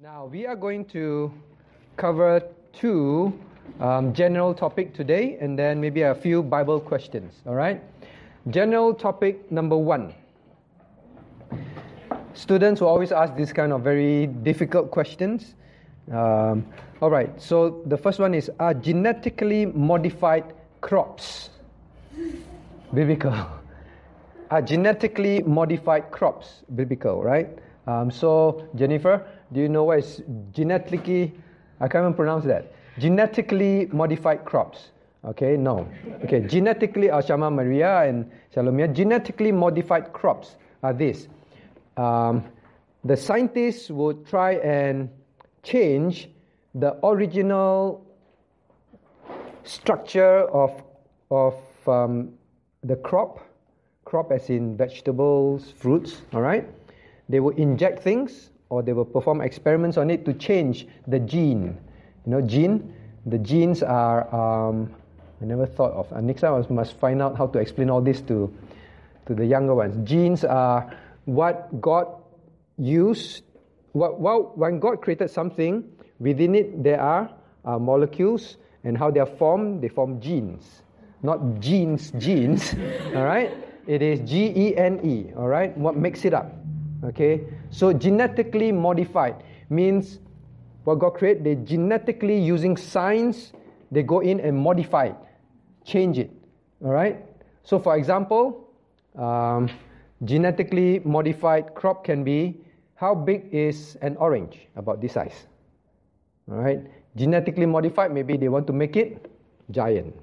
Now we are going to cover two um, general topic today, and then maybe a few Bible questions. All right. General topic number one. Students will always ask this kind of very difficult questions. Um, all right. So the first one is: Are genetically modified crops biblical? Are genetically modified crops biblical? Right. Um, so Jennifer do you know what is genetically, I can't even pronounce that, genetically modified crops? Okay, no. Okay, genetically, Ashama Maria and Salomia, genetically modified crops are this. Um, the scientists would try and change the original structure of, of um, the crop, crop as in vegetables, fruits, all right? They will inject things or they will perform experiments on it to change the gene. You know, gene, the genes are, um, I never thought of. And next time I must find out how to explain all this to, to the younger ones. Genes are what God used, what, when God created something, within it there are uh, molecules, and how they are formed, they form genes. Not genes, genes, all right? It is G E N E, all right? What makes it up? Okay, so genetically modified means what God created, they genetically using science, they go in and modify it, change it. All right. So, for example, um, genetically modified crop can be how big is an orange? About this size. All right. Genetically modified, maybe they want to make it giant.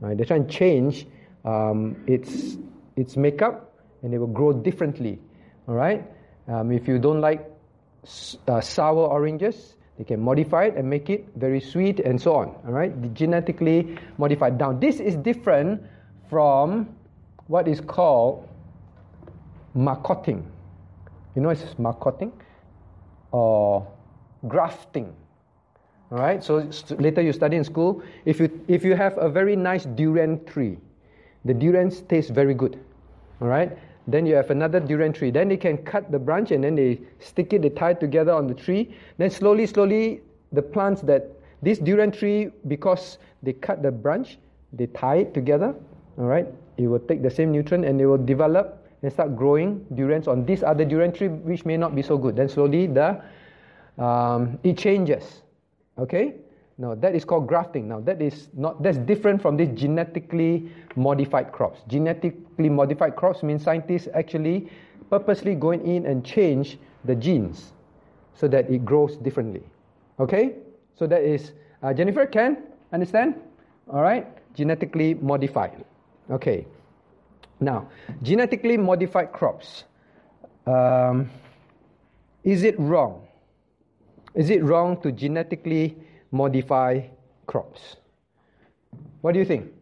Right? They try and change um, its its makeup, and they will grow differently. All right. Um, if you don't like uh, sour oranges, they can modify it and make it very sweet and so on. All right, the genetically modified. Now, this is different from what is called marcotting. You know, it's marcotting or grafting. All right. So later you study in school. If you if you have a very nice durian tree, the durians taste very good. All right. Then you have another durian tree. Then they can cut the branch and then they stick it, they tie it together on the tree. Then slowly, slowly, the plants that this durian tree, because they cut the branch, they tie it together. All right, it will take the same nutrient and it will develop and start growing durians on this other durian tree, which may not be so good. Then slowly, the um, it changes. Okay, no, that is called grafting. Now that is not that's different from this genetically modified crops. Genetically modified crops means scientists actually purposely going in and change the genes so that it grows differently. Okay? So that is uh, Jennifer can understand? All right? Genetically modified. Okay. Now, genetically modified crops. Um, is it wrong? Is it wrong to genetically modify crops? What do you think?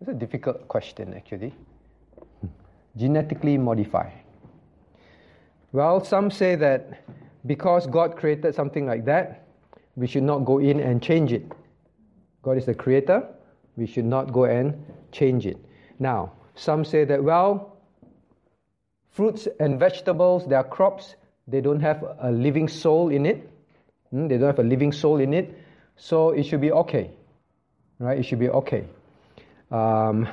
It's a difficult question, actually. Genetically modify. Well, some say that because God created something like that, we should not go in and change it. God is the creator, we should not go and change it. Now, some say that, well, fruits and vegetables, they are crops, they don't have a living soul in it. Hmm, they don't have a living soul in it. So it should be okay. Right? It should be okay. Um,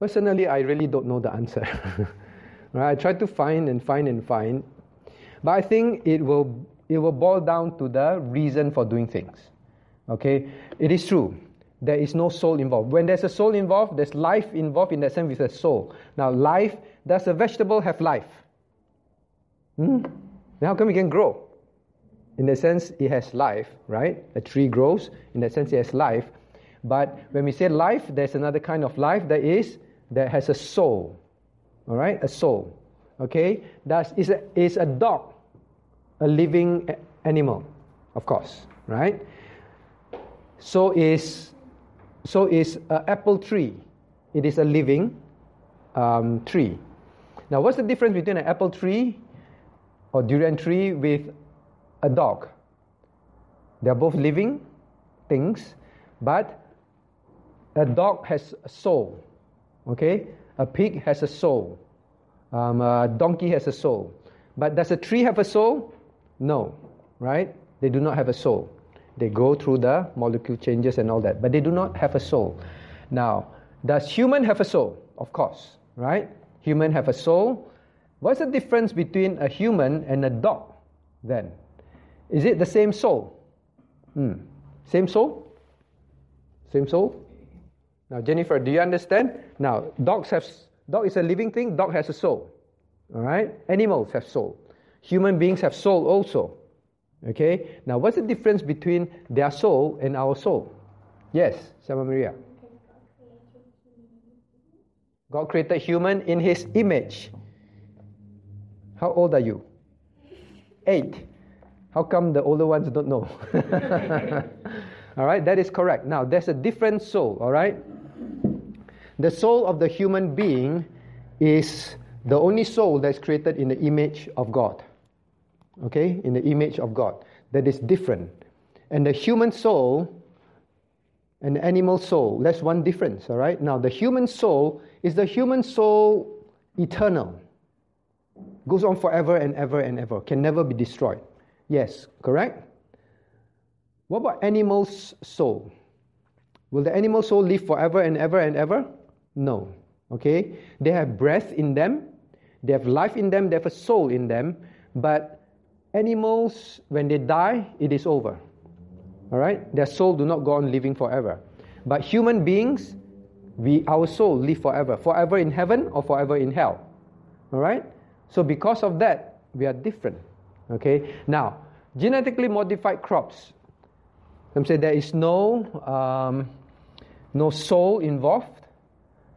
personally, I really don't know the answer. right? I try to find and find and find. But I think it will, it will boil down to the reason for doing things. Okay? It is true. There is no soul involved. When there's a soul involved, there's life involved in that sense with a soul. Now, life, does a vegetable have life? Hmm? Then how come it can grow? In that sense, it has life, right? A tree grows. In that sense, it has life. But when we say life, there's another kind of life that is that has a soul. All right, a soul. Okay, that is a, is a dog, a living animal, of course, right? So is so is an apple tree. It is a living um, tree. Now, what's the difference between an apple tree or durian tree with a dog. They are both living things, but a dog has a soul. Okay? A pig has a soul. Um, a donkey has a soul. But does a tree have a soul? No, right? They do not have a soul. They go through the molecule changes and all that, but they do not have a soul. Now, does human have a soul? Of course, right? Human have a soul. What's the difference between a human and a dog then? Is it the same soul? Hmm. Same soul? Same soul? Now, Jennifer, do you understand? Now, dogs have dog is a living thing. Dog has a soul. All right. Animals have soul. Human beings have soul also. Okay. Now, what's the difference between their soul and our soul? Yes, Sama Maria. God created human in His image. How old are you? Eight. How come the older ones don't know? all right, that is correct. Now, there's a different soul, all right? The soul of the human being is the only soul that's created in the image of God. Okay? In the image of God. That is different. And the human soul and the animal soul, that's one difference, all right? Now, the human soul is the human soul eternal? Goes on forever and ever and ever, can never be destroyed. Yes, correct? What about animal's soul? Will the animal soul live forever and ever and ever? No. Okay? They have breath in them, they have life in them, they have a soul in them, but animals, when they die, it is over. All right? Their soul do not go on living forever. But human beings, we our soul live forever, forever in heaven or forever in hell. All right? So because of that, we are different. Okay? Now, genetically modified crops. Some say there is no um, no soul involved,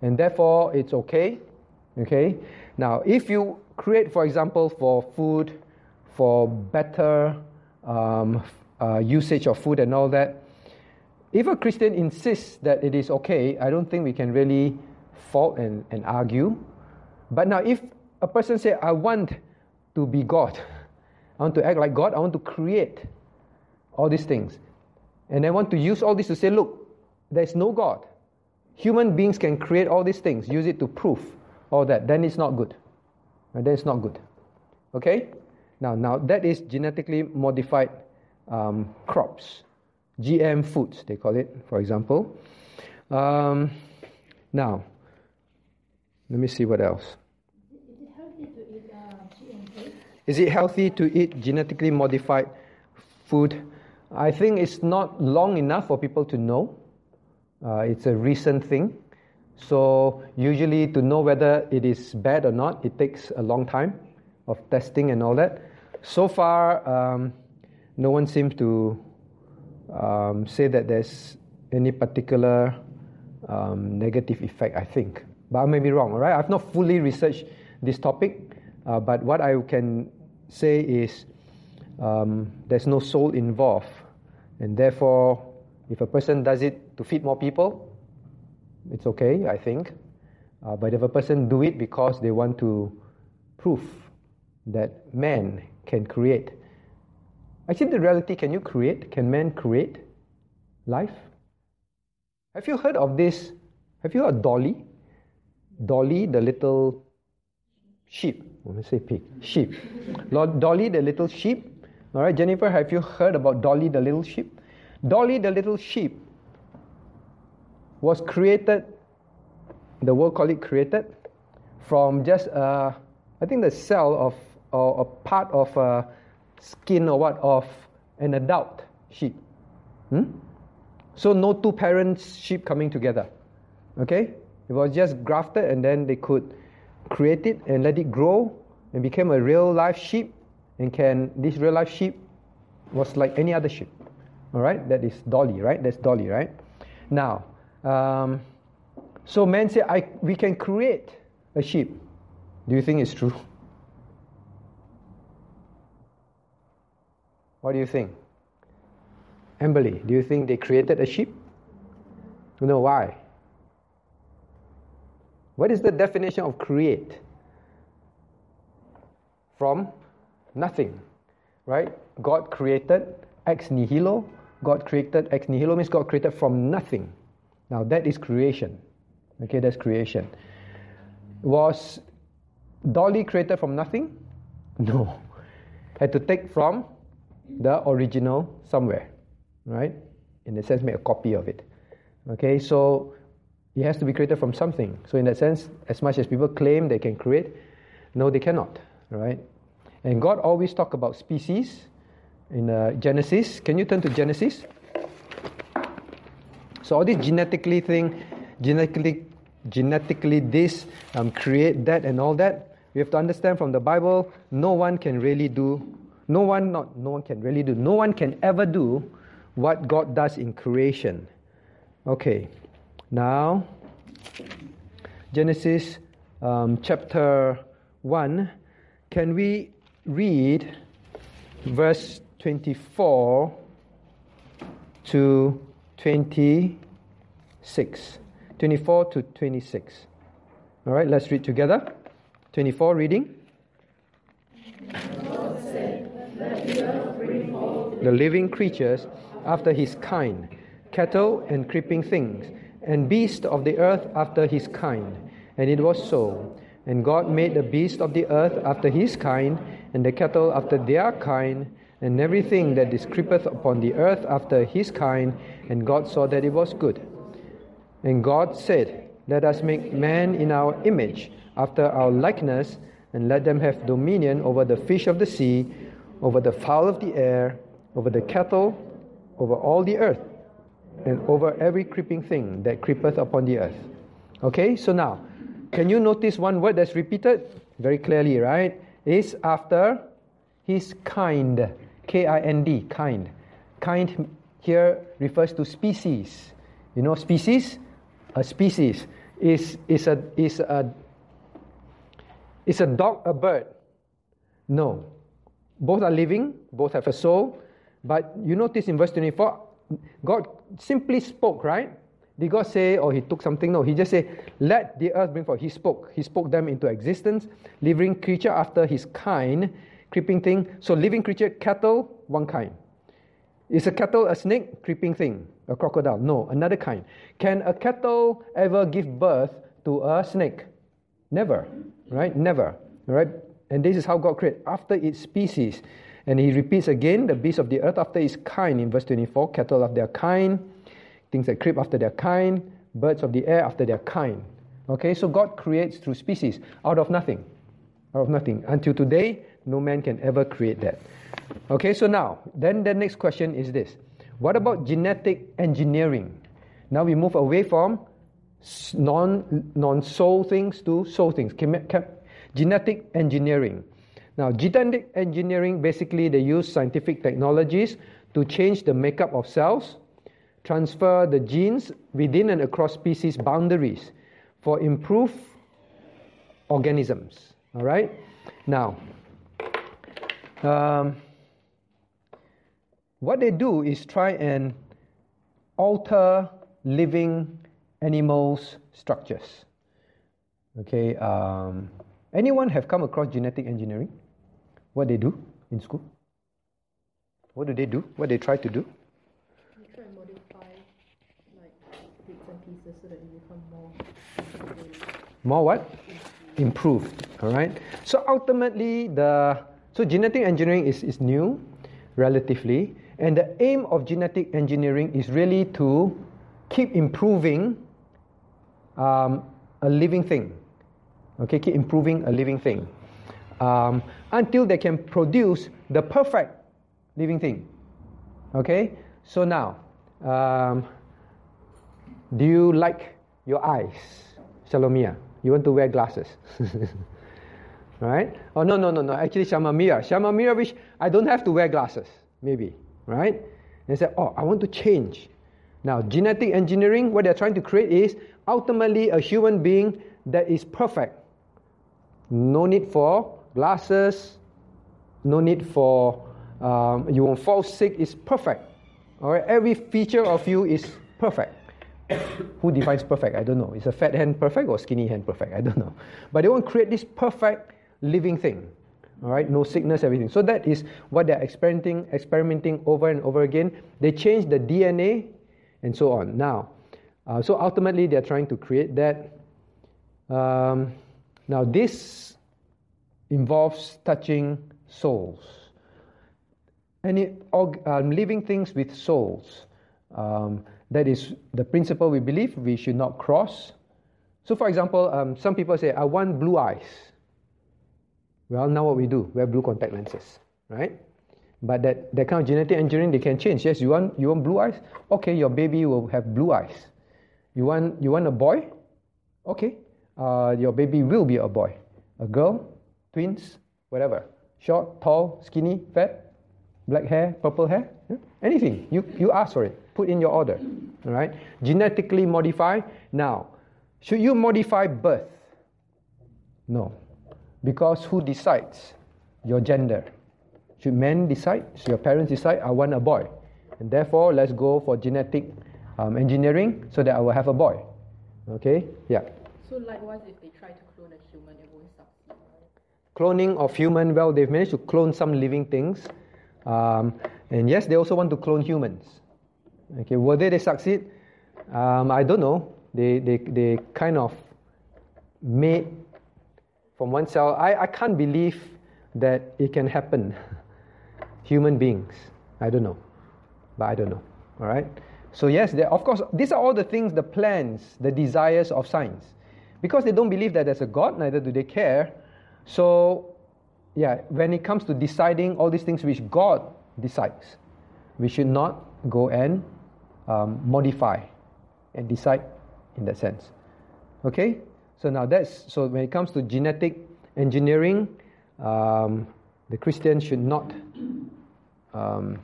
and therefore it's okay. Okay? Now, if you create, for example, for food, for better um, uh, usage of food and all that, if a Christian insists that it is okay, I don't think we can really fault and, and argue. But now, if a person say, I want to be God, I want to act like God, I want to create all these things, and I want to use all this to say, look, there's no God. Human beings can create all these things, use it to prove all that, then it's not good. Then it's not good. Okay? Now, now that is genetically modified um, crops. GM foods, they call it, for example. Um, now, let me see what else. Is it healthy to eat genetically modified food? I think it's not long enough for people to know. Uh, it's a recent thing. So, usually, to know whether it is bad or not, it takes a long time of testing and all that. So far, um, no one seems to um, say that there's any particular um, negative effect, I think. But I may be wrong, all right? I've not fully researched this topic, uh, but what I can say is um, there's no soul involved, and therefore, if a person does it to feed more people, it's okay, I think. Uh, but if a person do it because they want to prove that man can create, actually, the reality: can you create? Can man create life? Have you heard of this? Have you heard Dolly? Dolly, the little sheep. Let me say pig. Sheep. Lord Dolly, the little sheep. All right, Jennifer, have you heard about Dolly, the little sheep? Dolly, the little sheep, was created. The world call it created from just uh, I think the cell of or a part of a skin or what of an adult sheep. Hmm? So no two parents sheep coming together. Okay? It was just grafted and then they could create it and let it grow and became a real life sheep and can this real life sheep was like any other sheep. All right? That is Dolly, right? That's Dolly, right? Now, um, so men say I we can create a sheep. Do you think it's true? What do you think? Emily, do you think they created a sheep? No, why? What is the definition of create? From nothing, right? God created ex nihilo. God created ex nihilo means God created from nothing. Now that is creation. Okay, that's creation. Was Dolly created from nothing? No. Had to take from the original somewhere, right? In a sense, make a copy of it. Okay, so it has to be created from something. So, in that sense, as much as people claim they can create, no, they cannot, right? And God always talk about species in uh, Genesis. Can you turn to Genesis? So all this genetically thing, genetically, genetically this, um, create that and all that. We have to understand from the Bible, no one can really do, no one not no one can really do, no one can ever do what God does in creation. Okay, now Genesis um, chapter one. Can we read verse 24 to 26. 24 to 26. All right, let's read together. 24 reading. the living creatures after his kind, cattle and creeping things, and beasts of the earth after his kind. And it was so. And God made the beasts of the earth after his kind, and the cattle after their kind and everything that creepeth upon the earth after his kind, and God saw that it was good. And God said, Let us make man in our image, after our likeness, and let them have dominion over the fish of the sea, over the fowl of the air, over the cattle, over all the earth, and over every creeping thing that creepeth upon the earth. Okay, so now, can you notice one word that's repeated very clearly, right? Is after his kind. K I N D, kind. Kind here refers to species. You know, species? A species is, is, a, is, a, is a dog a bird? No. Both are living, both have a soul. But you notice in verse 24, God simply spoke, right? Did God say, or He took something? No, He just said, Let the earth bring forth. He spoke. He spoke them into existence, living creature after His kind, creeping thing. So living creature, cattle, one kind. Is a cattle a snake? Creeping thing. A crocodile? No, another kind. Can a cattle ever give birth to a snake? Never. Right? Never. Right? And this is how God created after its species. And he repeats again the beasts of the earth after its kind in verse 24, cattle of their kind, things that creep after their kind, birds of the air after their kind. Okay, so God creates through species out of nothing. Out of nothing. Until today, no man can ever create that. Okay, so now, then the next question is this What about genetic engineering? Now we move away from non non soul things to soul things. Genetic engineering. Now, genetic engineering basically they use scientific technologies to change the makeup of cells, transfer the genes within and across species boundaries for improved organisms. All right? Now, um, what they do is try and alter living animals' structures. Okay, um, anyone have come across genetic engineering? What they do in school? What do they do? What they try to do? You try and modify like bits and pieces so that you become more. More what? Improved. All right. So ultimately, the so genetic engineering is, is new, relatively, and the aim of genetic engineering is really to keep improving um, a living thing. Okay, keep improving a living thing um, until they can produce the perfect living thing. Okay, so now, um, do you like your eyes, Shalomia? You want to wear glasses? right? Oh, no, no, no, no. Actually, Shamamira. Shamamira wish I don't have to wear glasses, maybe, right? And say, oh, I want to change. Now, genetic engineering, what they're trying to create is ultimately a human being that is perfect. No need for glasses, no need for um, you won't fall sick, it's perfect. All right, every feature of you is perfect. Who defines perfect? I don't know. Is a fat hand perfect or skinny hand perfect? I don't know. But they want to create this perfect living thing. All right, no sickness, everything. So that is what they're experimenting, experimenting over and over again. They change the DNA and so on. Now, uh, so ultimately they're trying to create that. Um, now this involves touching souls. Any um, living things with souls. Um, that is the principle we believe we should not cross. So, for example, um, some people say, I want blue eyes. Well, now what we do? We have blue contact lenses, right? But that, that kind of genetic engineering, they can change. Yes, you want, you want blue eyes? Okay, your baby will have blue eyes. You want, you want a boy? Okay, uh, your baby will be a boy. A girl, twins, whatever. Short, tall, skinny, fat, black hair, purple hair, anything. You, you ask for it. Put in your order. All right? Genetically modify. Now, should you modify birth? No. Because who decides your gender? Should men decide? Should your parents decide, I want a boy? And therefore, let's go for genetic um, engineering so that I will have a boy. Okay? Yeah. So likewise, if they try to clone a human, it won't succeed. Right? Cloning of human, well, they've managed to clone some living things. Um, and yes, they also want to clone humans. Okay, whether they succeed, um, I don't know. They, they, they kind of made from one cell. I, I can't believe that it can happen. Human beings. I don't know. But I don't know. All right? So, yes, of course, these are all the things, the plans, the desires of science. Because they don't believe that there's a God, neither do they care. So, yeah, when it comes to deciding all these things which God decides, we should not go and um, modify and decide in that sense. Okay? So now that's so when it comes to genetic engineering, um, the Christians should not um,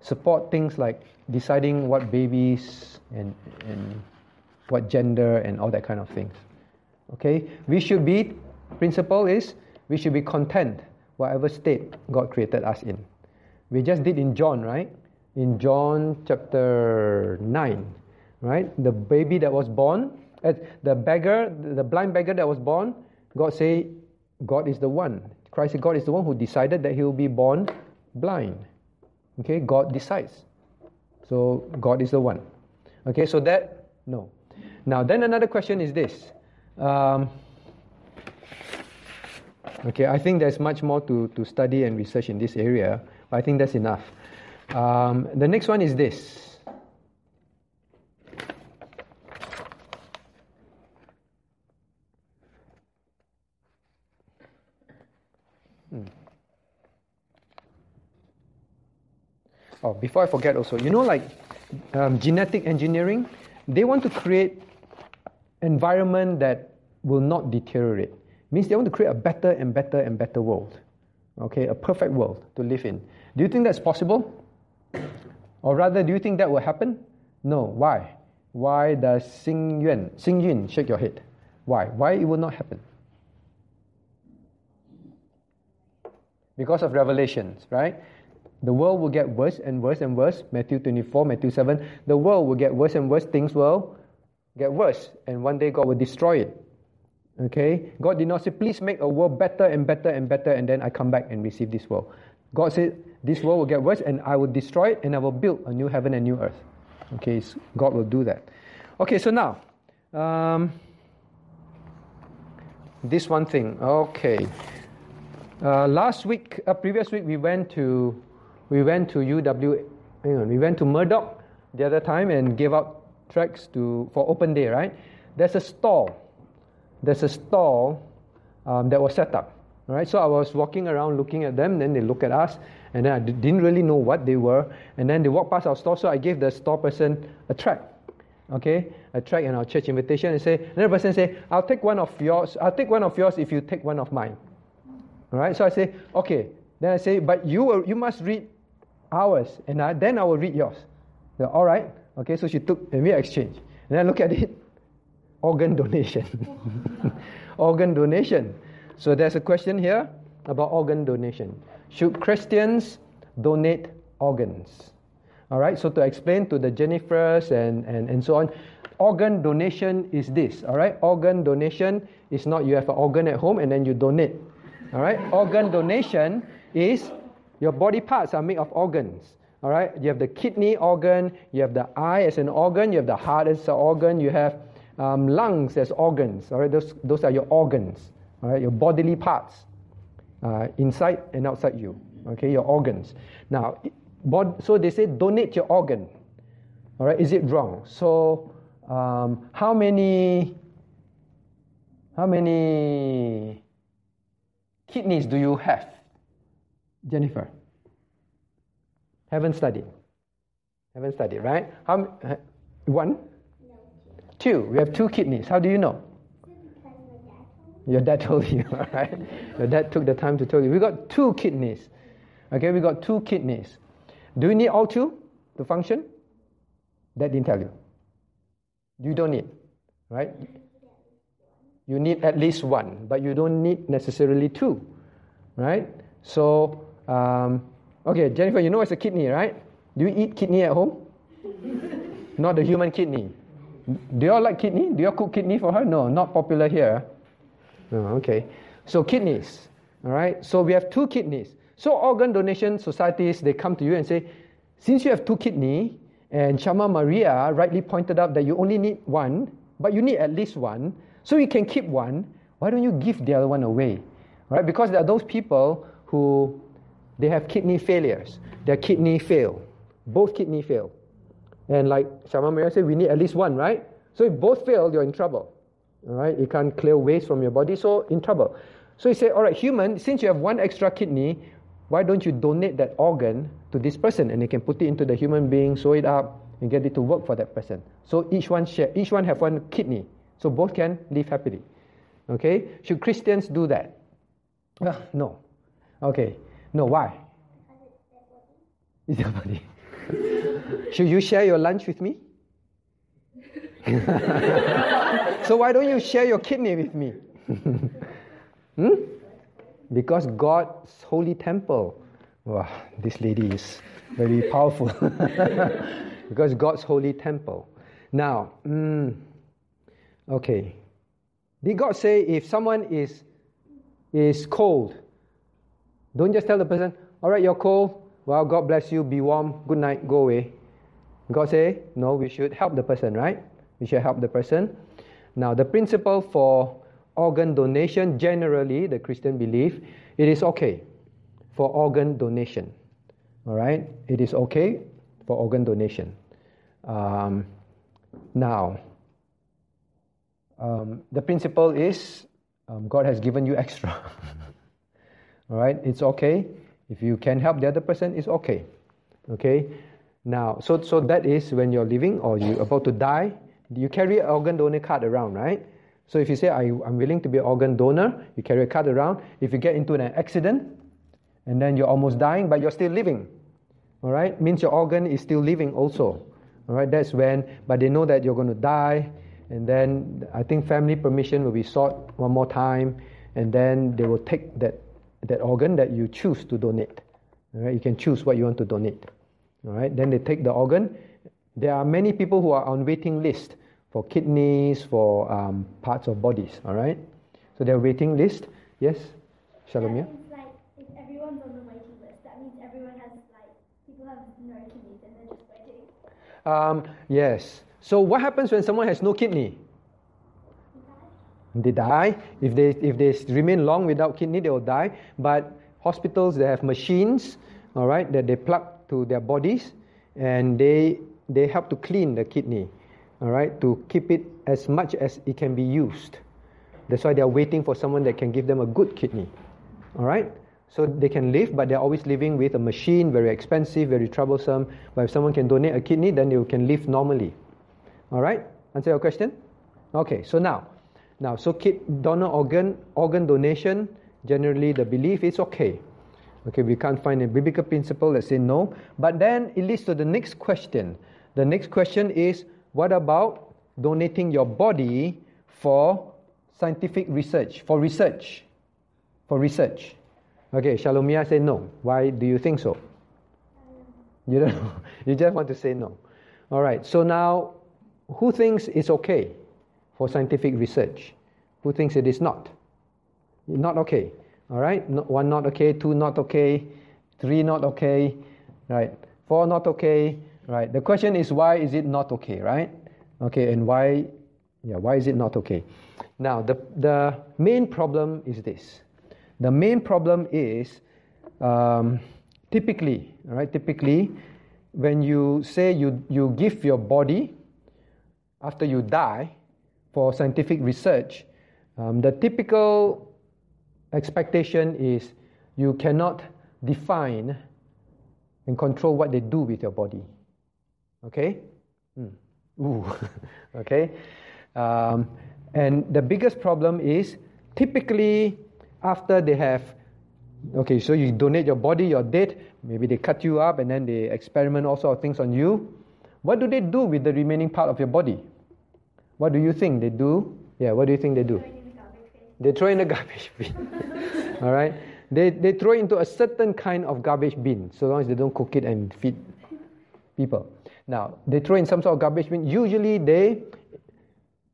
support things like deciding what babies and, and what gender and all that kind of things. Okay? We should be, principle is, we should be content whatever state God created us in. We just did in John, right? In John chapter 9, right? The baby that was born, uh, the beggar, the blind beggar that was born, God say, God is the one. Christ God is the one who decided that he will be born blind. Okay, God decides. So God is the one. Okay, so that, no. Now, then another question is this. Um, okay, I think there's much more to, to study and research in this area. But I think that's enough. Um, the next one is this. Hmm. Oh, before I forget also, you know, like um, genetic engineering, they want to create environment that will not deteriorate. Means they want to create a better and better and better world. Okay, a perfect world to live in. Do you think that's possible? Or rather, do you think that will happen? No. Why? Why does Xing Xing Yun shake your head? Why? Why it will not happen? Because of revelations, right? The world will get worse and worse and worse. Matthew 24, Matthew 7. The world will get worse and worse. Things will get worse. And one day God will destroy it. Okay? God did not say, please make a world better and better and better, and then I come back and receive this world. God said, this world will get worse, and I will destroy it, and I will build a new heaven and new earth. Okay, so God will do that. Okay, so now, um, this one thing. Okay. Uh, last week, uh, previous week, we went to we went to UW. Hang on, we went to Murdoch the other time and gave out tracks to for open day. Right? There's a stall. There's a stall um, that was set up. Right? So I was walking around looking at them. Then they look at us, and then I d- didn't really know what they were. And then they walked past our store, so I gave the store person a track. Okay, a track and our church invitation, and say another person say, "I'll take one of yours. I'll take one of yours if you take one of mine." All right. So I say, "Okay." Then I say, "But you will, you must read ours, and I, then I will read yours." So, All right. Okay. So she took, and we exchange. And I look at it, organ donation. organ donation. So there's a question here about organ donation. Should Christians donate organs? All right, so to explain to the Jennifers and, and, and so on, organ donation is this. All right, organ donation is not you have an organ at home and then you donate. All right, organ donation is your body parts are made of organs. All right, you have the kidney organ, you have the eye as an organ, you have the heart as an organ, you have um, lungs as organs. All right, those, those are your organs all right, your bodily parts. uh, inside and outside you. Okay, your organs. Now, bod- so they say donate your organ. All right, is it wrong? So, um, how many? How many kidneys do you have, Jennifer? Haven't studied. Haven't studied, right? How? uh, One. Two. We have two kidneys. How do you know? Your dad told you, all right? Your dad took the time to tell you. We got two kidneys. Okay, we got two kidneys. Do you need all two to function? Dad didn't tell you. You don't need, right? You need at least one, but you don't need necessarily two, right? So, um, okay, Jennifer, you know it's a kidney, right? Do you eat kidney at home? Not the human kidney. Do you all like kidney? Do you all cook kidney for her? No, not popular here. No, okay. So kidneys, all right. So we have two kidneys. So organ donation societies they come to you and say, since you have two kidney, and Shama Maria rightly pointed out that you only need one, but you need at least one, so you can keep one. Why don't you give the other one away, right? Because there are those people who they have kidney failures. Their kidney fail, both kidney fail, and like Shama Maria said, we need at least one, right? So if both fail, you're in trouble. All right, you can't clear waste from your body, so in trouble. So he said, all right, human, since you have one extra kidney, why don't you donate that organ to this person, and they can put it into the human being, sew it up, and get it to work for that person. So each one share, each one have one kidney, so both can live happily. Okay, should Christians do that? Ah, no. Okay, no. Why? It's their body. Should you share your lunch with me? so why don't you share your kidney with me? hmm? Because God's holy temple. Wow, this lady is very powerful. because God's holy temple. Now, mm, okay. Did God say if someone is is cold, don't just tell the person, all right, you're cold. Well, God bless you. Be warm. Good night. Go away. God say, no, we should help the person, right? We should help the person. Now, the principle for organ donation, generally, the Christian belief, it is okay for organ donation. All right? It is okay for organ donation. Um, now, um, the principle is um, God has given you extra. All right? It's okay. If you can help the other person, it's okay. Okay? Now, so, so that is when you're living or you're about to die, you carry an organ donor card around, right? So if you say, I, I'm willing to be an organ donor, you carry a card around. If you get into an accident and then you're almost dying, but you're still living, all right, means your organ is still living also. All right, that's when, but they know that you're going to die, and then I think family permission will be sought one more time, and then they will take that, that organ that you choose to donate. All right, you can choose what you want to donate. All right, then they take the organ. There are many people who are on waiting list for kidneys, for um, parts of bodies. All right, so they're waiting list. Yes, Shalomia. Means like if everyone's on the waiting list, that means everyone has like people have no kidneys and they're just waiting. Um, yes. So what happens when someone has no kidney? They die. If they if they remain long without kidney, they will die. But hospitals they have machines, all right, that they plug to their bodies, and they they help to clean the kidney, all right, to keep it as much as it can be used. That's why they are waiting for someone that can give them a good kidney, all right. So they can live, but they're always living with a machine, very expensive, very troublesome. But if someone can donate a kidney, then they can live normally. All right? Answer your question? Okay, so now, now, so kid donor organ organ donation, generally the belief is okay. Okay, we can't find a biblical principle that say no. But then it leads to the next question. The next question is what about donating your body for scientific research, for research? For research. Okay, Shalomia said no. Why do you think so? You don't know. You just want to say no. All right. So now, who thinks it's okay for scientific research? Who thinks it is not? Not okay. All right. One not okay. Two not okay. Three not okay. Right. Four not okay. Right. The question is why is it not okay? Right. Okay. And why? Yeah. Why is it not okay? Now the the main problem is this. The main problem is um, typically, all right, typically, when you say you, you give your body after you die for scientific research, um, the typical expectation is you cannot define and control what they do with your body. Okay? Mm. Ooh. okay? Um, and the biggest problem is typically after they have, okay, so you donate your body, you're dead, maybe they cut you up and then they experiment all sorts of things on you. What do they do with the remaining part of your body? What do you think they do? Yeah, what do you think they do? Throw it in the garbage bin. They throw in the garbage bin. All right? They, they throw into a certain kind of garbage bin, so long as they don't cook it and feed people. Now, they throw in some sort of garbage bin. Usually they,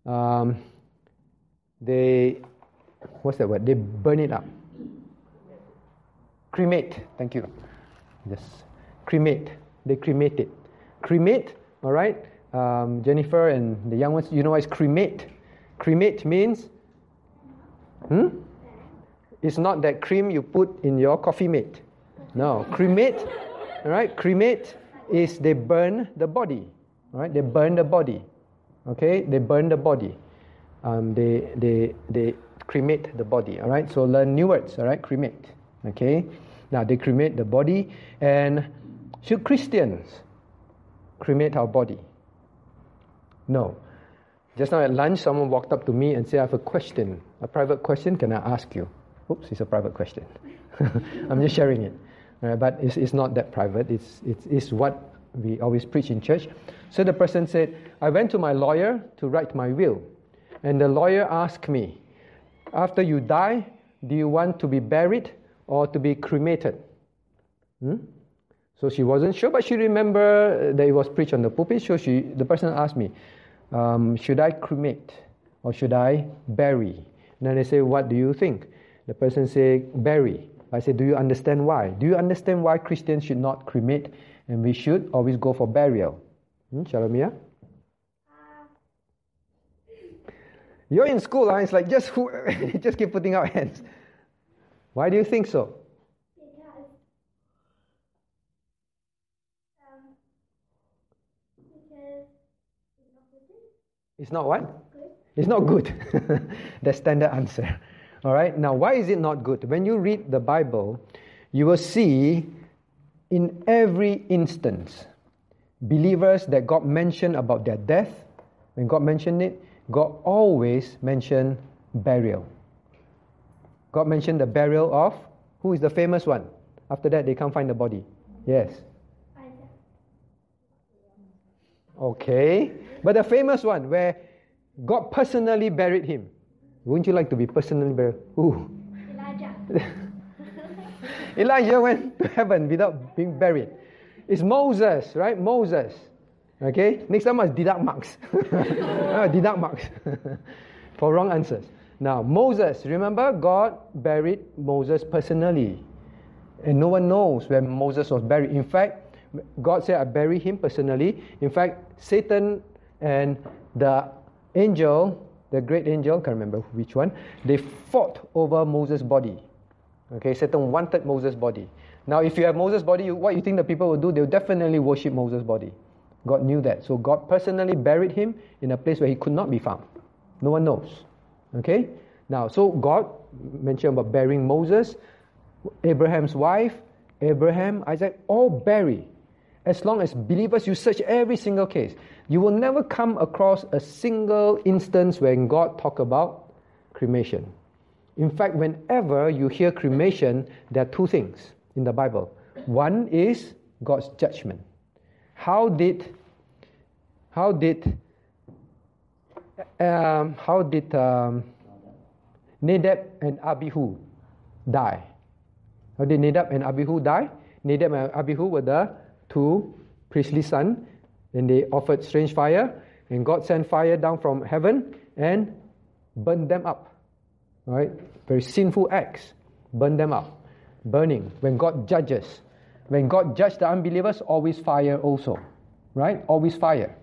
um, they, what's that word? They burn it up. Cremate. Thank you. Yes. Cremate. They cremate it. Cremate, all right? Um, Jennifer and the young ones, you know what is cremate? Cremate means, hmm? It's not that cream you put in your coffee mate. No, cremate, all right? Cremate is they burn the body, all right? They burn the body, okay? They burn the body. Um, they, they, they cremate the body, all right? So learn new words, all right? Cremate, okay? Now they cremate the body, and should Christians cremate our body? No. Just now at lunch, someone walked up to me and said, I have a question, a private question. Can I ask you? Oops, it's a private question. I'm just sharing it. Uh, but it's, it's not that private, it's, it's, it's what we always preach in church. So the person said, I went to my lawyer to write my will. And the lawyer asked me, After you die, do you want to be buried or to be cremated? Hmm? So she wasn't sure, but she remembered that it was preached on the pulpit. So she, the person asked me, um, should I cremate or should I bury? And then I say, what do you think? The person said, bury. I said, do you understand why? Do you understand why Christians should not cremate and we should always go for burial? Hmm, Shalomia? You're in school, huh? it's like just who, just keep putting out hands. Why do you think so? Because, um, because it's not good. It's not what? Good. It's not good. the standard answer. All right. Now, why is it not good? When you read the Bible, you will see in every instance believers that God mentioned about their death, when God mentioned it, God always mentioned burial. God mentioned the burial of who is the famous one? After that, they can't find the body. Yes. Okay. But the famous one where God personally buried him. Wouldn't you like to be personally buried? Ooh. Elijah. Elijah went to heaven without being buried. It's Moses, right? Moses. Okay? Next time must deduct marks. Ah, deduct marks for wrong answers. Now, Moses, remember God buried Moses personally. And no one knows where Moses was buried. In fact, God said, I bury him personally. In fact, Satan and the angel, the great angel, can't remember which one, they fought over Moses' body. Okay, Satan wanted Moses' body. Now, if you have Moses' body, what you think the people will do? They'll definitely worship Moses' body. God knew that. So God personally buried him in a place where he could not be found. No one knows. Okay? Now, so God mentioned about burying Moses, Abraham's wife, Abraham, Isaac, all bury. As long as believers, you search every single case, you will never come across a single instance when God talk about cremation. In fact, whenever you hear cremation, there are two things in the Bible. One is God's judgment. How did how did um, how did um, Nadab and Abihu die? How did Nadab and Abihu die? Nadab and Abihu were the two priestly sons, and they offered strange fire, and God sent fire down from heaven and burned them up. Right, very sinful acts, burn them up, burning. When God judges, when God judges the unbelievers, always fire also, right? Always fire,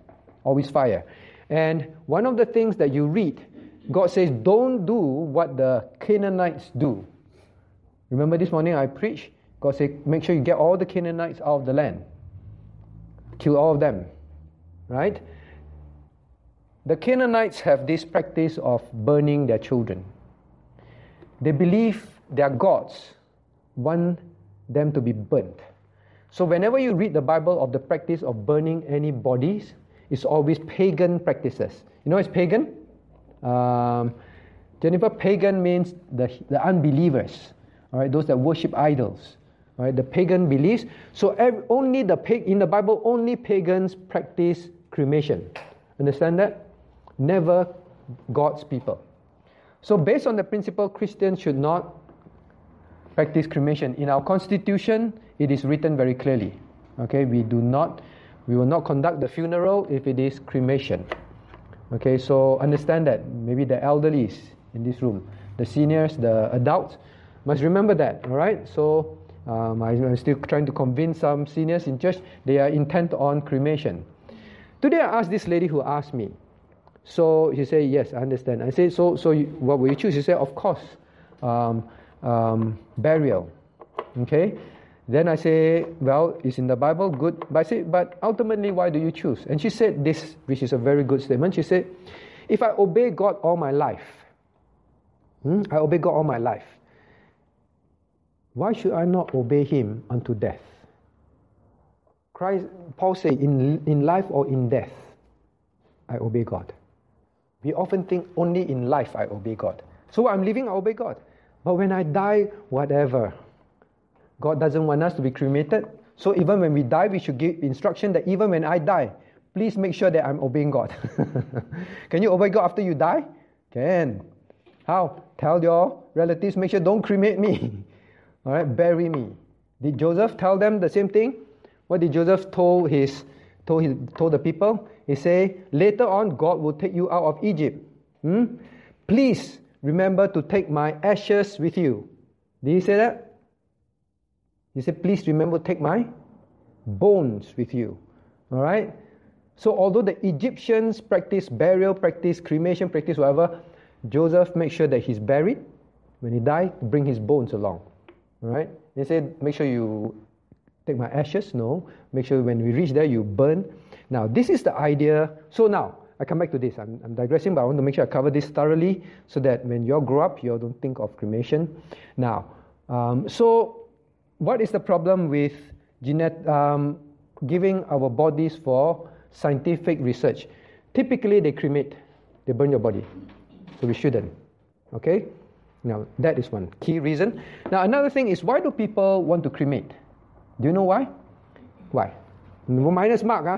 always fire. And one of the things that you read, God says, don't do what the Canaanites do. Remember this morning I preached? God said, make sure you get all the Canaanites out of the land. Kill all of them. Right? The Canaanites have this practice of burning their children. They believe their gods want them to be burnt. So, whenever you read the Bible of the practice of burning any bodies, it's always pagan practices. You know it's pagan? Um, Jennifer, pagan means the, the unbelievers, all right, those that worship idols, all right, the pagan beliefs. So, every, only the in the Bible, only pagans practice cremation. Understand that? Never God's people. So, based on the principle, Christians should not practice cremation. In our constitution, it is written very clearly. Okay, we do not, we will not conduct the funeral if it is cremation. Okay, so understand that. Maybe the elderlies in this room, the seniors, the adults, must remember that. All right, so um, I'm still trying to convince some seniors in church they are intent on cremation. Today I asked this lady who asked me. So she said, Yes, I understand. I said, So, so you, what will you choose? She said, Of course, um, um, burial. Okay? Then I say, Well, it's in the Bible, good. But I say, But ultimately, why do you choose? And she said this, which is a very good statement. She said, If I obey God all my life, hmm, I obey God all my life, why should I not obey Him unto death? Christ, Paul said, in, in life or in death, I obey God. We often think only in life I obey God. So I'm living, I obey God. But when I die, whatever. God doesn't want us to be cremated. So even when we die, we should give instruction that even when I die, please make sure that I'm obeying God. Can you obey God after you die? Can. How? Tell your relatives, make sure don't cremate me. All right, bury me. Did Joseph tell them the same thing? What did Joseph told his told his, told the people? He say, later on God will take you out of Egypt. Hmm? Please remember to take my ashes with you. Did he say that? He said, please remember to take my bones with you. All right. So although the Egyptians practice burial, practice cremation, practice whatever, Joseph made sure that he's buried. When he died, bring his bones along. All right. He said, make sure you take my ashes. No. Make sure when we reach there, you burn. Now, this is the idea. So now, I come back to this. I'm, I'm, digressing, but I want to make sure I cover this thoroughly so that when you all grow up, you all don't think of cremation. Now, um, so what is the problem with genet- um, giving our bodies for scientific research? Typically, they cremate, they burn your body. So we shouldn't. Okay? Now, that is one key reason. Now, another thing is why do people want to cremate? Do you know why? Why? Minus mark, huh?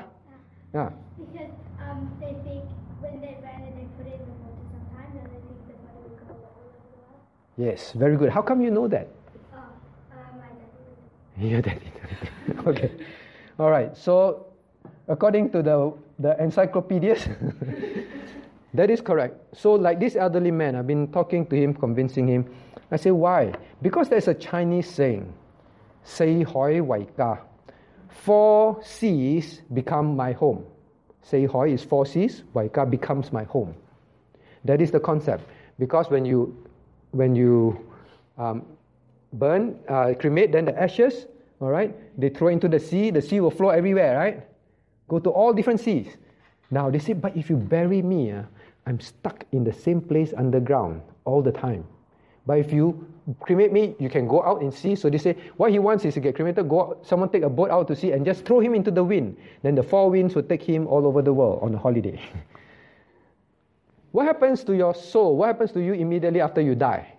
Yeah. Because um, they think when they it, they put it in the water sometimes, and they think the body will go well. Yes, very good. How come you know that? Oh, uh, my dad. Your daddy. okay. All right. So, according to the the encyclopedias, that is correct. So, like this elderly man, I've been talking to him, convincing him. I say, why? Because there's a Chinese saying, "四海为家." Four seas become my home. Sei Hoi is four seas, Waika becomes my home. That is the concept. Because when you when you um, burn, uh, cremate, then the ashes, all right, they throw into the sea, the sea will flow everywhere, right? Go to all different seas. Now they say, but if you bury me, uh, I'm stuck in the same place underground all the time. But if you cremate me, you can go out and see. So they say, what he wants is to get cremated, go out, someone take a boat out to sea and just throw him into the wind. Then the four winds will take him all over the world on a holiday. what happens to your soul? What happens to you immediately after you die?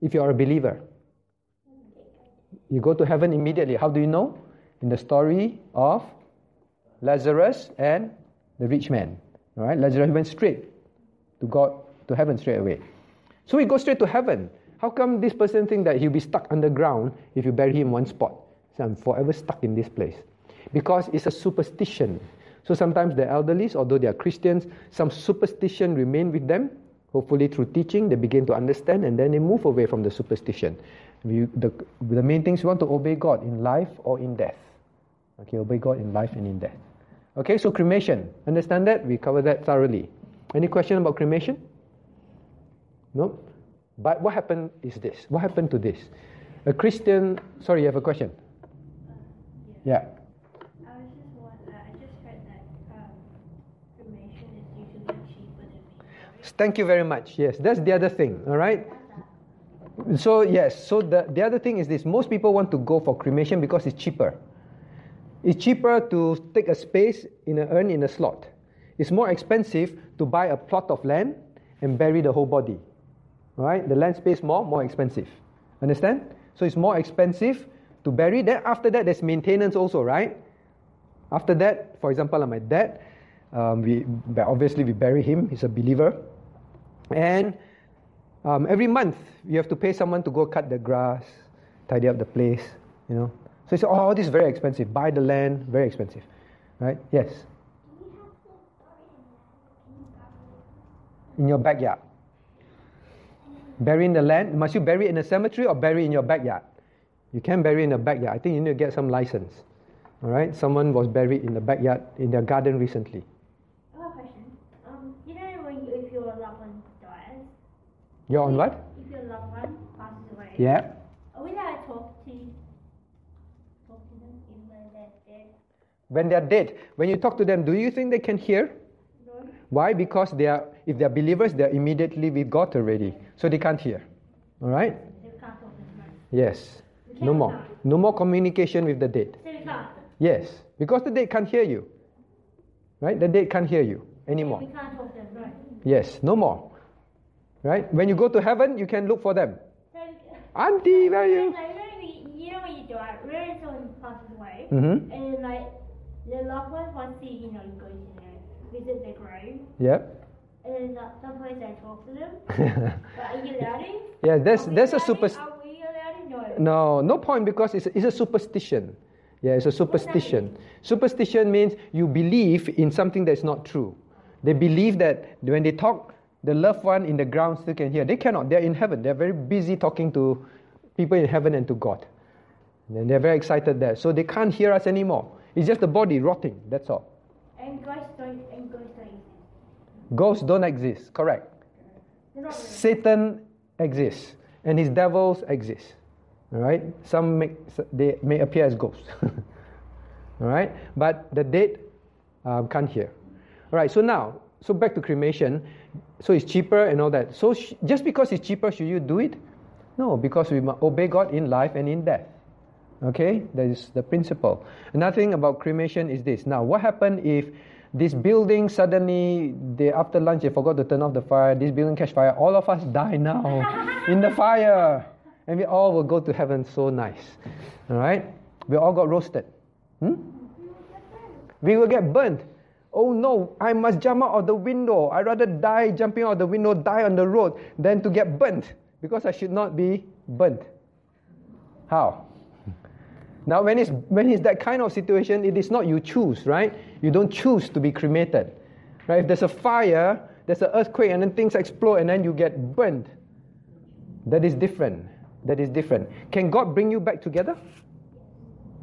If you are a believer, you go to heaven immediately. How do you know? In the story of Lazarus and the rich man. All right, Lazarus went straight to God, to heaven straight away. So he goes straight to heaven. How come this person think that he'll be stuck underground if you bury him one spot? So I'm forever stuck in this place. Because it's a superstition. So sometimes the elderly, although they are Christians, some superstition remain with them. Hopefully through teaching, they begin to understand and then they move away from the superstition. We, the, the main things we want to obey God in life or in death. Okay, obey God in life and in death. Okay, so cremation. Understand that? We covered that thoroughly. Any question about cremation? No? But what happened is this. What happened to this? A Christian. Sorry, you have a question. Yeah. I was just wondering, I just heard that um, cremation is usually cheaper than being Thank you very much. Yes, that's the other thing. All right. So yes, so the, the other thing is this: most people want to go for cremation because it's cheaper. It's cheaper to take a space in an urn in a slot. It's more expensive to buy a plot of land and bury the whole body. All right, the land space more more expensive. Understand? So it's more expensive to bury. Then after that, there's maintenance also, right? After that, for example, like my dad, um, we obviously we bury him. He's a believer, and um, every month you have to pay someone to go cut the grass, tidy up the place. You know, so it's oh, this is very expensive. Buy the land, very expensive, right? Yes, Do we have to bury in land? Can you bury in your backyard. Bury in the land. Must you bury it in a cemetery or bury in your backyard? You can bury in the backyard. I think you need to get some license. All right. Someone was buried in the backyard in their garden recently. I have a question. Um, you know when you, if your loved one dies, You're on what? if your loved one passes away, Yeah. are we allowed to talk to talk to them even though they're dead? When they are dead, when you talk to them, do you think they can hear? No. Why? Because they are, if they are believers, they are immediately with God already, so they can't hear. All right? They can't talk as much. Yes. No more. No more communication with the dead. So we can't. Yes, because the dead can't hear you. Right? The dead can't hear you anymore. We can't talk to them, right? Yes, no more. Right? When you go to heaven, you can look for them. Auntie, where are you? You know, when- you die, when someone passes away, Mm-hmm. and like the loved ones want to, you know, you go to visit the grave, Yep. And then uh, sometimes they talk to them. But are you allowed yeah, we there's a allowed super. Are we allowed? No. No, no point because it's, it's a superstition. Yeah, it's a superstition. Superstition means you believe in something that's not true. They believe that when they talk, the loved one in the ground still can hear. They cannot. They're in heaven. They're very busy talking to people in heaven and to God. And they're very excited there. So they can't hear us anymore. It's just the body rotting. That's all. And don't. And ghosts don't exist. Ghosts don't exist. Correct. Satan exists and his devils exist. All right? Some make, they may appear as ghosts. All right? But the dead um, can't hear. All right, so now, so back to cremation. So it's cheaper and all that. So sh- just because it's cheaper, should you do it? No, because we must obey God in life and in death. Okay, that is the principle. Another thing about cremation is this. Now, what happened if this building suddenly, they, after lunch, they forgot to turn off the fire, this building catch fire, all of us die now in the fire. And we all will go to heaven so nice. All right? We all got roasted. Hmm? We will get burnt. Oh no, I must jump out of the window. I'd rather die jumping out of the window, die on the road, than to get burnt because I should not be burnt. How? Now, when it's, when it's that kind of situation, it is not you choose, right? You don't choose to be cremated. Right? If there's a fire, there's an earthquake, and then things explode, and then you get burnt. That is different. That is different. Can God bring you back together?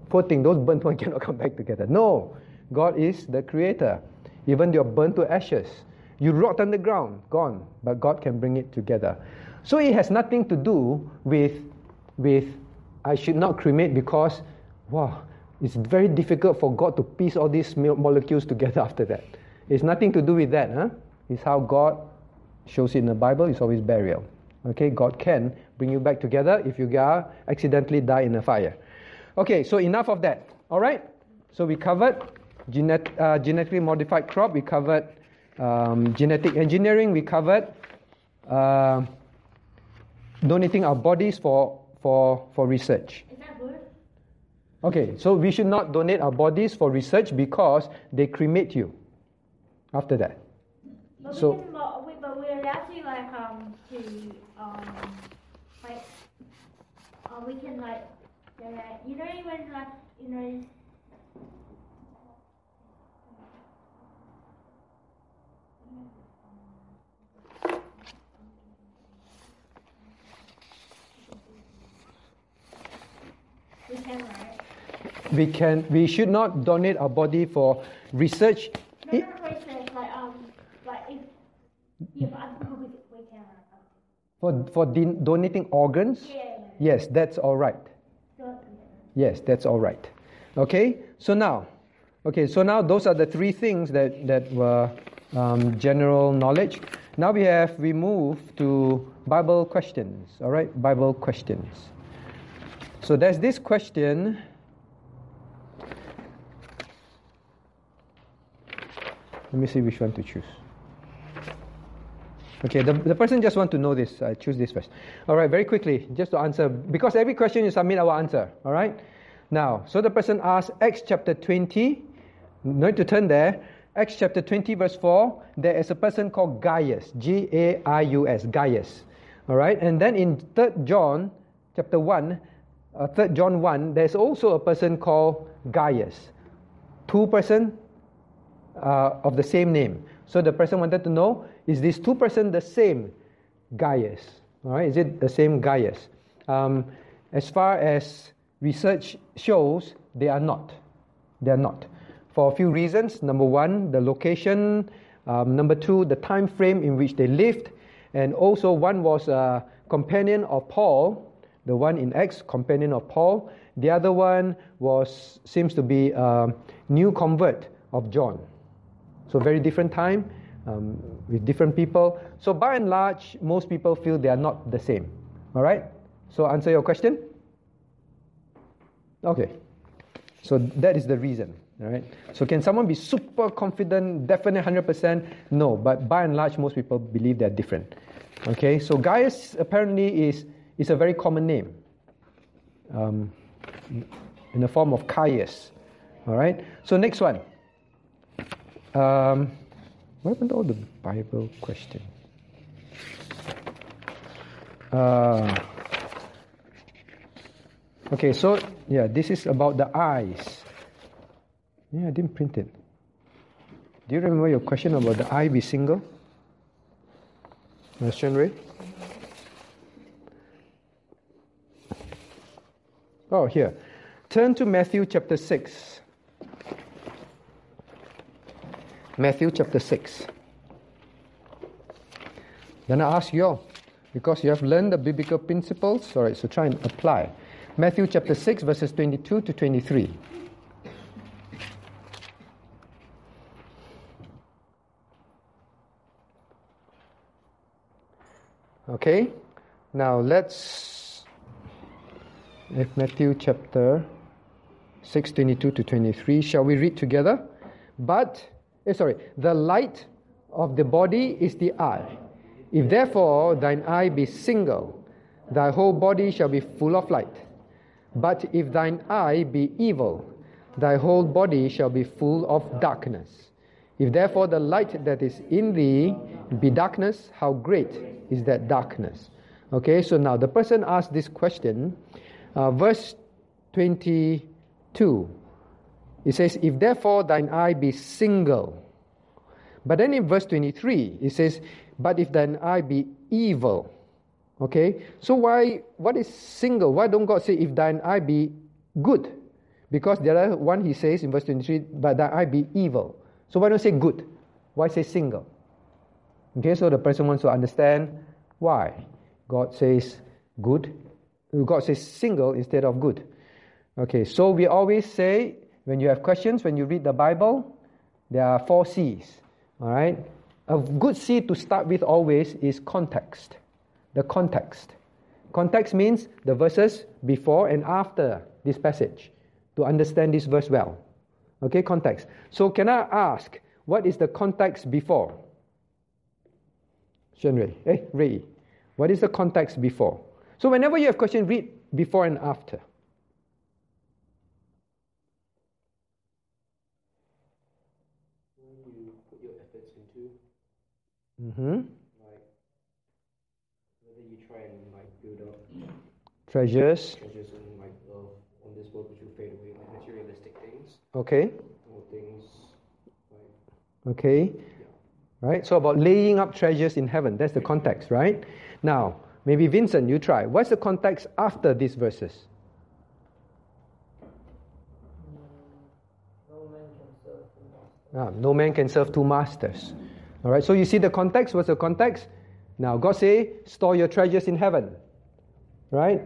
Poor thing, those burnt ones cannot come back together. No, God is the creator. Even you're burnt to ashes, you rot on the ground, gone. But God can bring it together. So it has nothing to do with, with I should not cremate because, wow, it's very difficult for God to piece all these molecules together after that. It's nothing to do with that. Huh? It's how God shows it in the Bible. It's always burial. Okay, God can bring you back together if you are accidentally die in a fire. Okay, so enough of that. All right. So we covered genet- uh, genetically modified crop. We covered um, genetic engineering. We covered uh, donating our bodies for for for research. Is that good? Okay, so we should not donate our bodies for research because they cremate you. After that, But So- we can, but, we, but we're to like um to um like um we can like you know when like you know we can right we can we should not donate our body for research. no It- no so like um like if I think we, we can for For, for donating organs? Yeah. Yes, that's all right. Yes, that's all right. Okay, so now, okay, so now those are the three things that, that were um, general knowledge. Now we have, we move to Bible questions, all right, Bible questions. So there's this question. Let me see which one to choose. Okay, the, the person just want to know this. I choose this first. All right, very quickly, just to answer, because every question you submit, will answer. All right? Now, so the person asks, Acts chapter 20, no need to turn there. Acts chapter 20, verse 4, there is a person called Gaius, G A I U S, Gaius. All right, and then in 3 John chapter 1, uh, 3 John 1, there's also a person called Gaius. Two person uh, of the same name. So the person wanted to know is this two person the same Gaius? All right, is it the same Gaius? Um, as far as research shows, they are not. They are not. For a few reasons. Number one, the location. Um, number two, the time frame in which they lived. And also, one was a companion of Paul, the one in Acts, companion of Paul. The other one was seems to be a new convert of John. So very different time um, with different people. So by and large, most people feel they are not the same. All right. So answer your question. Okay. So that is the reason. All right. So can someone be super confident, definite, hundred percent? No. But by and large, most people believe they're different. Okay. So Gaius apparently is is a very common name. Um, in the form of Caius. All right. So next one. Um, what happened to all the Bible question? Uh, okay, so yeah, this is about the eyes. Yeah, I didn't print it. Do you remember your question about the eye be single? Question Ray? Oh, here. Turn to Matthew chapter 6. Matthew chapter 6. Then I ask you all, because you have learned the biblical principles, all right, so try and apply. Matthew chapter 6, verses 22 to 23. Okay, now let's. Matthew chapter 6, 22 to 23, shall we read together? But eh, sorry, the light of the body is the eye. If therefore thine eye be single, thy whole body shall be full of light. But if thine eye be evil, thy whole body shall be full of darkness. If therefore the light that is in thee be darkness, how great is that darkness? Okay, so now the person asked this question, uh, verse 22. It says, If therefore thine eye be single. But then in verse 23, it says, But if thine eye be evil. Okay? So why, what is single? Why don't God say, If thine eye be good? Because the other one he says in verse 23, But thine eye be evil. So why don't say good? Why say single? Okay, so the person wants to understand why God says good, God says single instead of good. Okay, so we always say when you have questions, when you read the Bible, there are four C's. All right? A good C to start with always is context. The context. Context means the verses before and after this passage to understand this verse well. Okay, context. So can I ask, what is the context before? Shen Ray. Hey, Ray. What is the context before? So whenever you have question, read before and after. When you put your efforts into, Mm-hmm. like, whether you try and like build up Treasures. treasures in like love on this world which will fade away, like materialistic things Okay. or things like Okay. Right? So about laying up treasures in heaven. That's the context, right? Now, maybe Vincent, you try. What's the context after these verses? Ah, no man can serve two masters. All right. So you see the context. What's the context? Now, God say, store your treasures in heaven, right?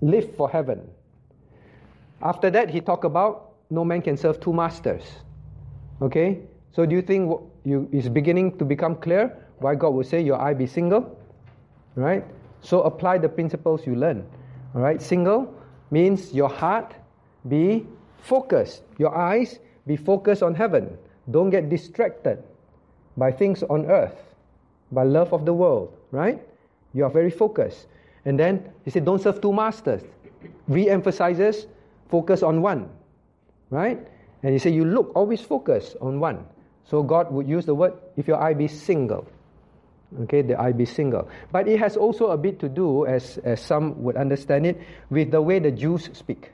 Live for heaven. After that, he talked about no man can serve two masters. Okay? So do you think you is beginning to become clear why God would say your eye be single? Right? So apply the principles you learn. All right? Single means your heart be focused. Your eyes be focused on heaven. Don't get distracted by things on earth, by love of the world, right? You are very focused. And then he said, don't serve two masters. Re-emphasizes focus on one, right? And he said, you look, always focus on one. So God would use the word, if your eye be single. Okay, the be single. But it has also a bit to do, as, as some would understand it, with the way the Jews speak.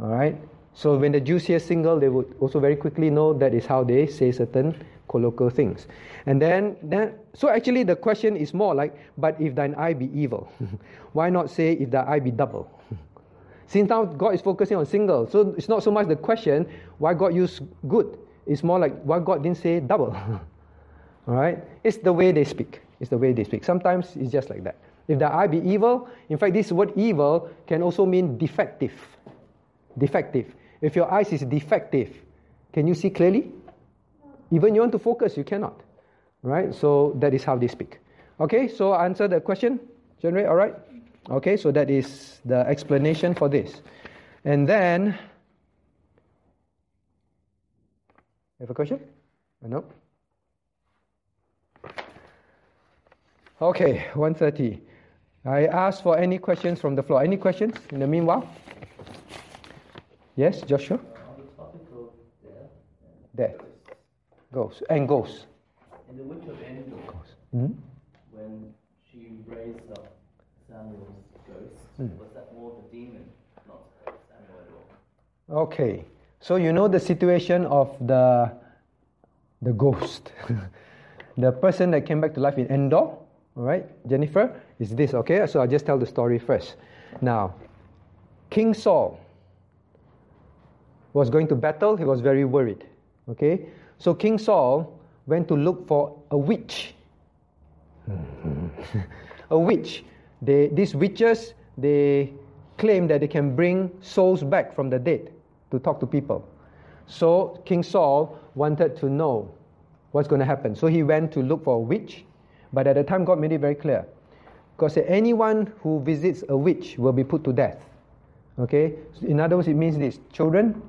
All right? So when the Jews hear single, they would also very quickly know that is how they say certain colloquial things. And then, then so actually the question is more like, but if thine eye be evil, why not say if thy eye be double? Since now God is focusing on single, so it's not so much the question why God used good. It's more like why God didn't say double. All right? It's the way they speak. It's the way they speak. Sometimes it's just like that. If the eye be evil, in fact, this word evil can also mean defective. Defective. If your eyes is defective, can you see clearly? Even you want to focus, you cannot. Right? So that is how they speak. Okay, so answer the question, Generate, all right? Okay, so that is the explanation for this. And then, you have a question? Uh, or no? Okay, 1.30. I ask for any questions from the floor. Any questions in the meanwhile? Yes, Joshua? On the topic of death. Ghosts. And ghosts. in the Witch of Endor, Hmm? when she raised up Samuel's ghost, Hmm. was that more of a demon, not Samuel at all? Okay. So you know the situation of the the ghost. the person that came back to life in Endor, all right? Jennifer, is this okay? So I'll just tell the story first. Now, King Saul was going to battle, he was very worried. Okay? So King Saul went to look for a witch. a witch. They, these witches, they claim that they can bring souls back from the dead to talk to people. So King Saul wanted to know what's going to happen. So he went to look for a witch, but at the time God made it very clear. God said anyone who visits a witch will be put to death. Okay? In other words, it means this children,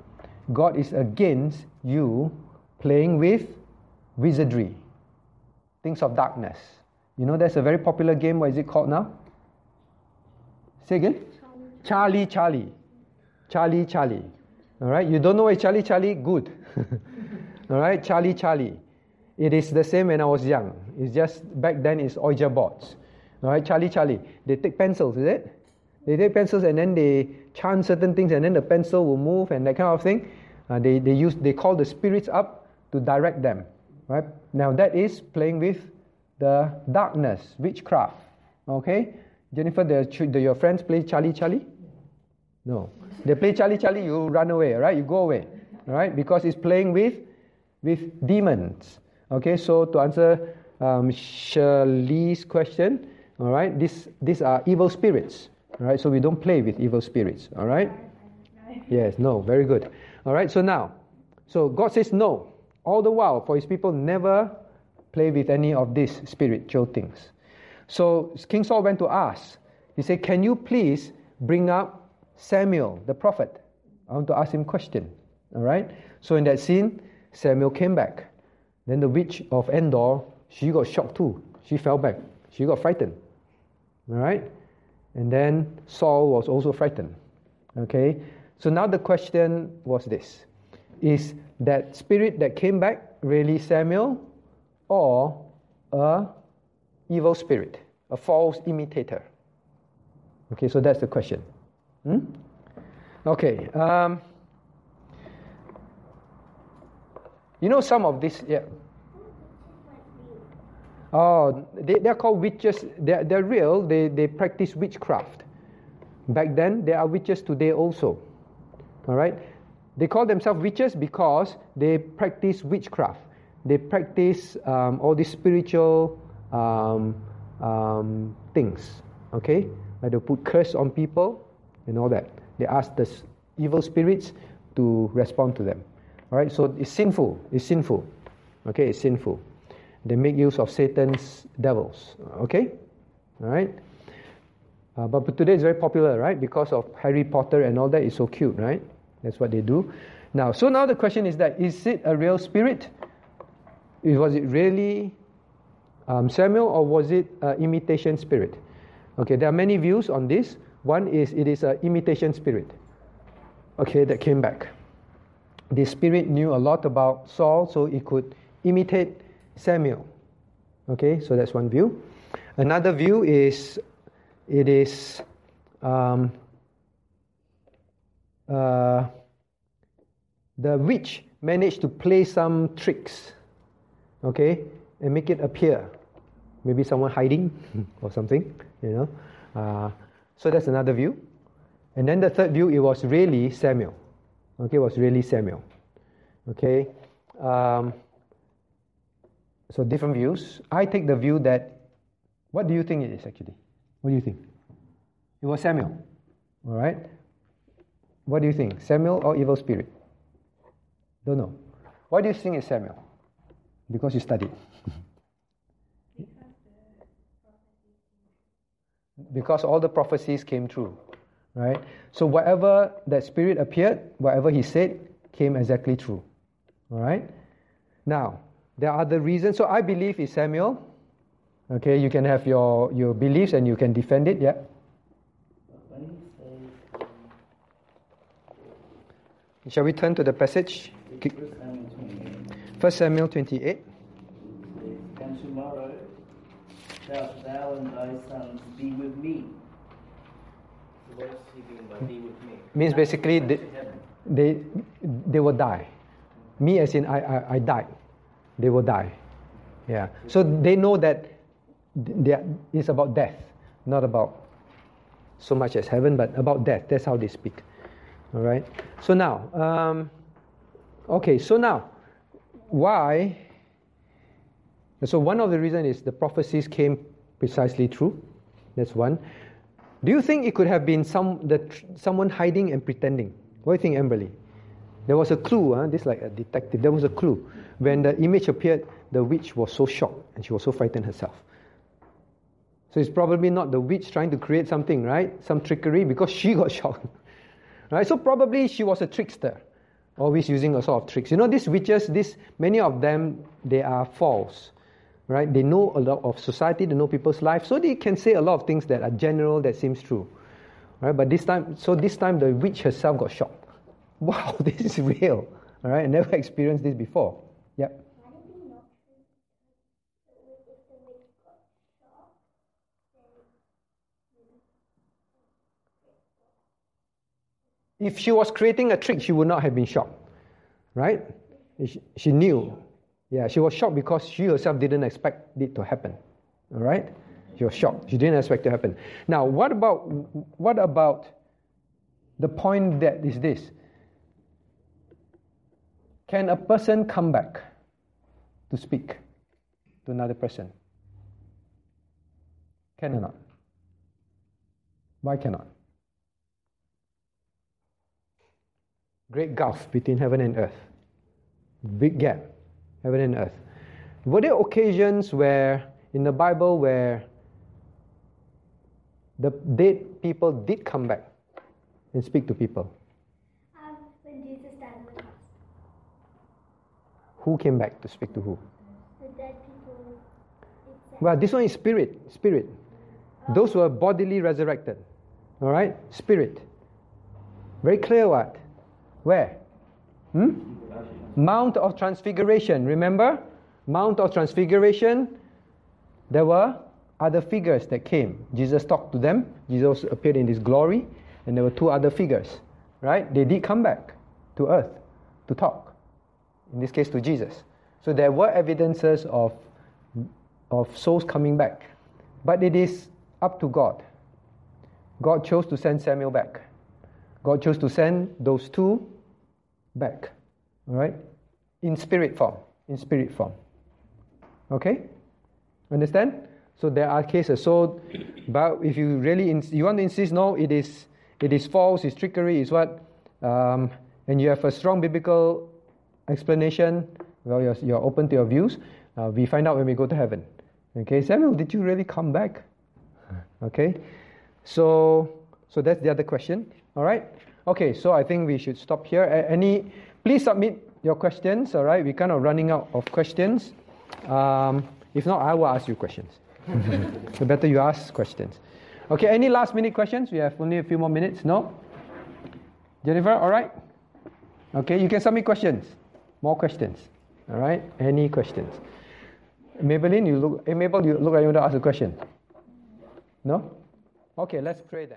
God is against you playing with wizardry, things of darkness. You know, there's a very popular game. What is it called now? Say again? Charlie Charlie. Charlie Charlie. All right? You don't know is Charlie Charlie? Good. All right? Charlie Charlie. It is the same when I was young. It's just back then it's Ouija boards. Right? Charlie Charlie. They take pencils, is it? They take pencils and then they chant certain things and then the pencil will move and that kind of thing. Uh, they, they use they call the spirits up to direct them. Right? Now that is playing with the darkness, witchcraft. Okay? Jennifer, the, the, your friends play Charlie Charlie? No. They play Charlie Charlie, you run away, right? You go away. Right? Because it's playing with with demons. Okay, so to answer um, Shirley's question, all right, this, these are evil spirits. All right, so we don't play with evil spirits. All right? Yes, no, very good. All right, so now, so God says no. All the while, for his people, never play with any of these spiritual things. So King Saul went to ask. He said, Can you please bring up Samuel, the prophet? I want to ask him a question. All right? So in that scene, Samuel came back. Then the witch of Endor, she got shocked too. She fell back. She got frightened. All right? And then Saul was also frightened. Okay? So now the question was this Is that spirit that came back really Samuel or a evil spirit, a false imitator? Okay, so that's the question. Hmm? Okay. Um, you know some of this, yeah. Oh, they, they're called witches. They're, they're real. They, they practice witchcraft. Back then, there are witches today also. All right? They call themselves witches because they practice witchcraft. They practice um, all these spiritual um, um, things. Okay, like they put curse on people and all that. They ask the evil spirits to respond to them. All right, so it's sinful. It's sinful. Okay, it's sinful. They make use of Satan's devils. Okay, all right. Uh, but, today it's very popular, right? Because of Harry Potter and all that. It's so cute, right? That's what they do. Now, so now the question is that is it a real spirit? Was it really um, Samuel or was it imitation spirit? Okay, there are many views on this. One is it is an imitation spirit. Okay, that came back. The spirit knew a lot about Saul, so it could imitate Samuel. Okay, so that's one view. Another view is it is um, uh, the witch managed to play some tricks, okay, and make it appear. Maybe someone hiding or something, you know. Uh, so that's another view. And then the third view, it was really Samuel. Okay, it was really Samuel. Okay. Um, so different views. I take the view that, what do you think it is actually? What do you think? It was Samuel. All right. What do you think? Samuel or evil spirit? Don't know. Why do you think it's Samuel? Because you studied. because all the prophecies came true, right? So whatever that spirit appeared, whatever he said, came exactly true. All right. Now there are other reasons. So I believe it's Samuel. Okay, you can have your your beliefs and you can defend it. Yeah. When you say Shall we turn to the passage? First Samuel 28, First Samuel twenty-eight. and tomorrow shalt thou and thy sons be with me. So what he mean by be with me? Means basically they, they they will die. Me as in I, I, I died. They will die. Yeah. So they know that are- it's about death, not about so much as heaven, but about death. That's how they speak. All right. So now, um, okay. So now, why? So one of the reasons is the prophecies came precisely true. That's one. Do you think it could have been some the, someone hiding and pretending? What do you think, Amberly? There was a clue, huh? this like a detective. There was a clue. When the image appeared, the witch was so shocked and she was so frightened herself. So it's probably not the witch trying to create something, right? Some trickery because she got shocked. Right? So probably she was a trickster, always using a sort of tricks. You know, these witches, this many of them, they are false. Right? They know a lot of society, they know people's life, so they can say a lot of things that are general that seems true. Right? But this time, so this time the witch herself got shocked. Wow, this is real. All right, I never experienced this before. Yep. Might it be not true because if the witch got shocked, then If she was creating a trick, she would not have been shocked. Right? She, knew. Yeah, she was shocked because she herself didn't expect it to happen. All right? She was shocked. She didn't expect it to happen. Now, what about what about the point that is this? Can a person come back to speak to another person? Can or not? Why cannot? Great gulf between heaven and earth. Big gap, heaven and earth. Were there occasions where, in the Bible, where the dead people did come back and speak to people? um, when Jesus died on the cross, Who came back to speak to who? the dead people, Well, this one is spirit. Spirit. Those were bodily resurrected. All right? Spirit. Very clear what? Where? Hmm? Mount of Transfiguration. Remember? Mount of Transfiguration. There were other figures that came. Jesus talked to them. Jesus appeared in his glory. And there were two other figures. Right? They did come back to earth to talk. In this case, to Jesus. So there were evidences of of souls coming back. But it is up to God. God chose to send Samuel back. God chose to send those two back. All right? In spirit form. In spirit form. Okay? Understand? So there are cases. So, but if you really ins- you want to insist, no, it is it is false, it's trickery, it's what, um, and you have a strong biblical explanation. Well, you're, you're open to your views. Uh, we find out when we go to heaven. Okay, Samuel, did you really come back? Okay, so so that's the other question. All right. Okay, so I think we should stop here. Any, please submit your questions. All right, we're kind of running out of questions. Um, if not, I will ask you questions. the better you ask questions. Okay, any last minute questions? We have only a few more minutes. No? Jennifer, all right? Okay, you can submit questions. More questions. All right? Any questions? Maybelline, you look, hey, Mabel, you look like you want to ask a question. No? Okay, let's pray then.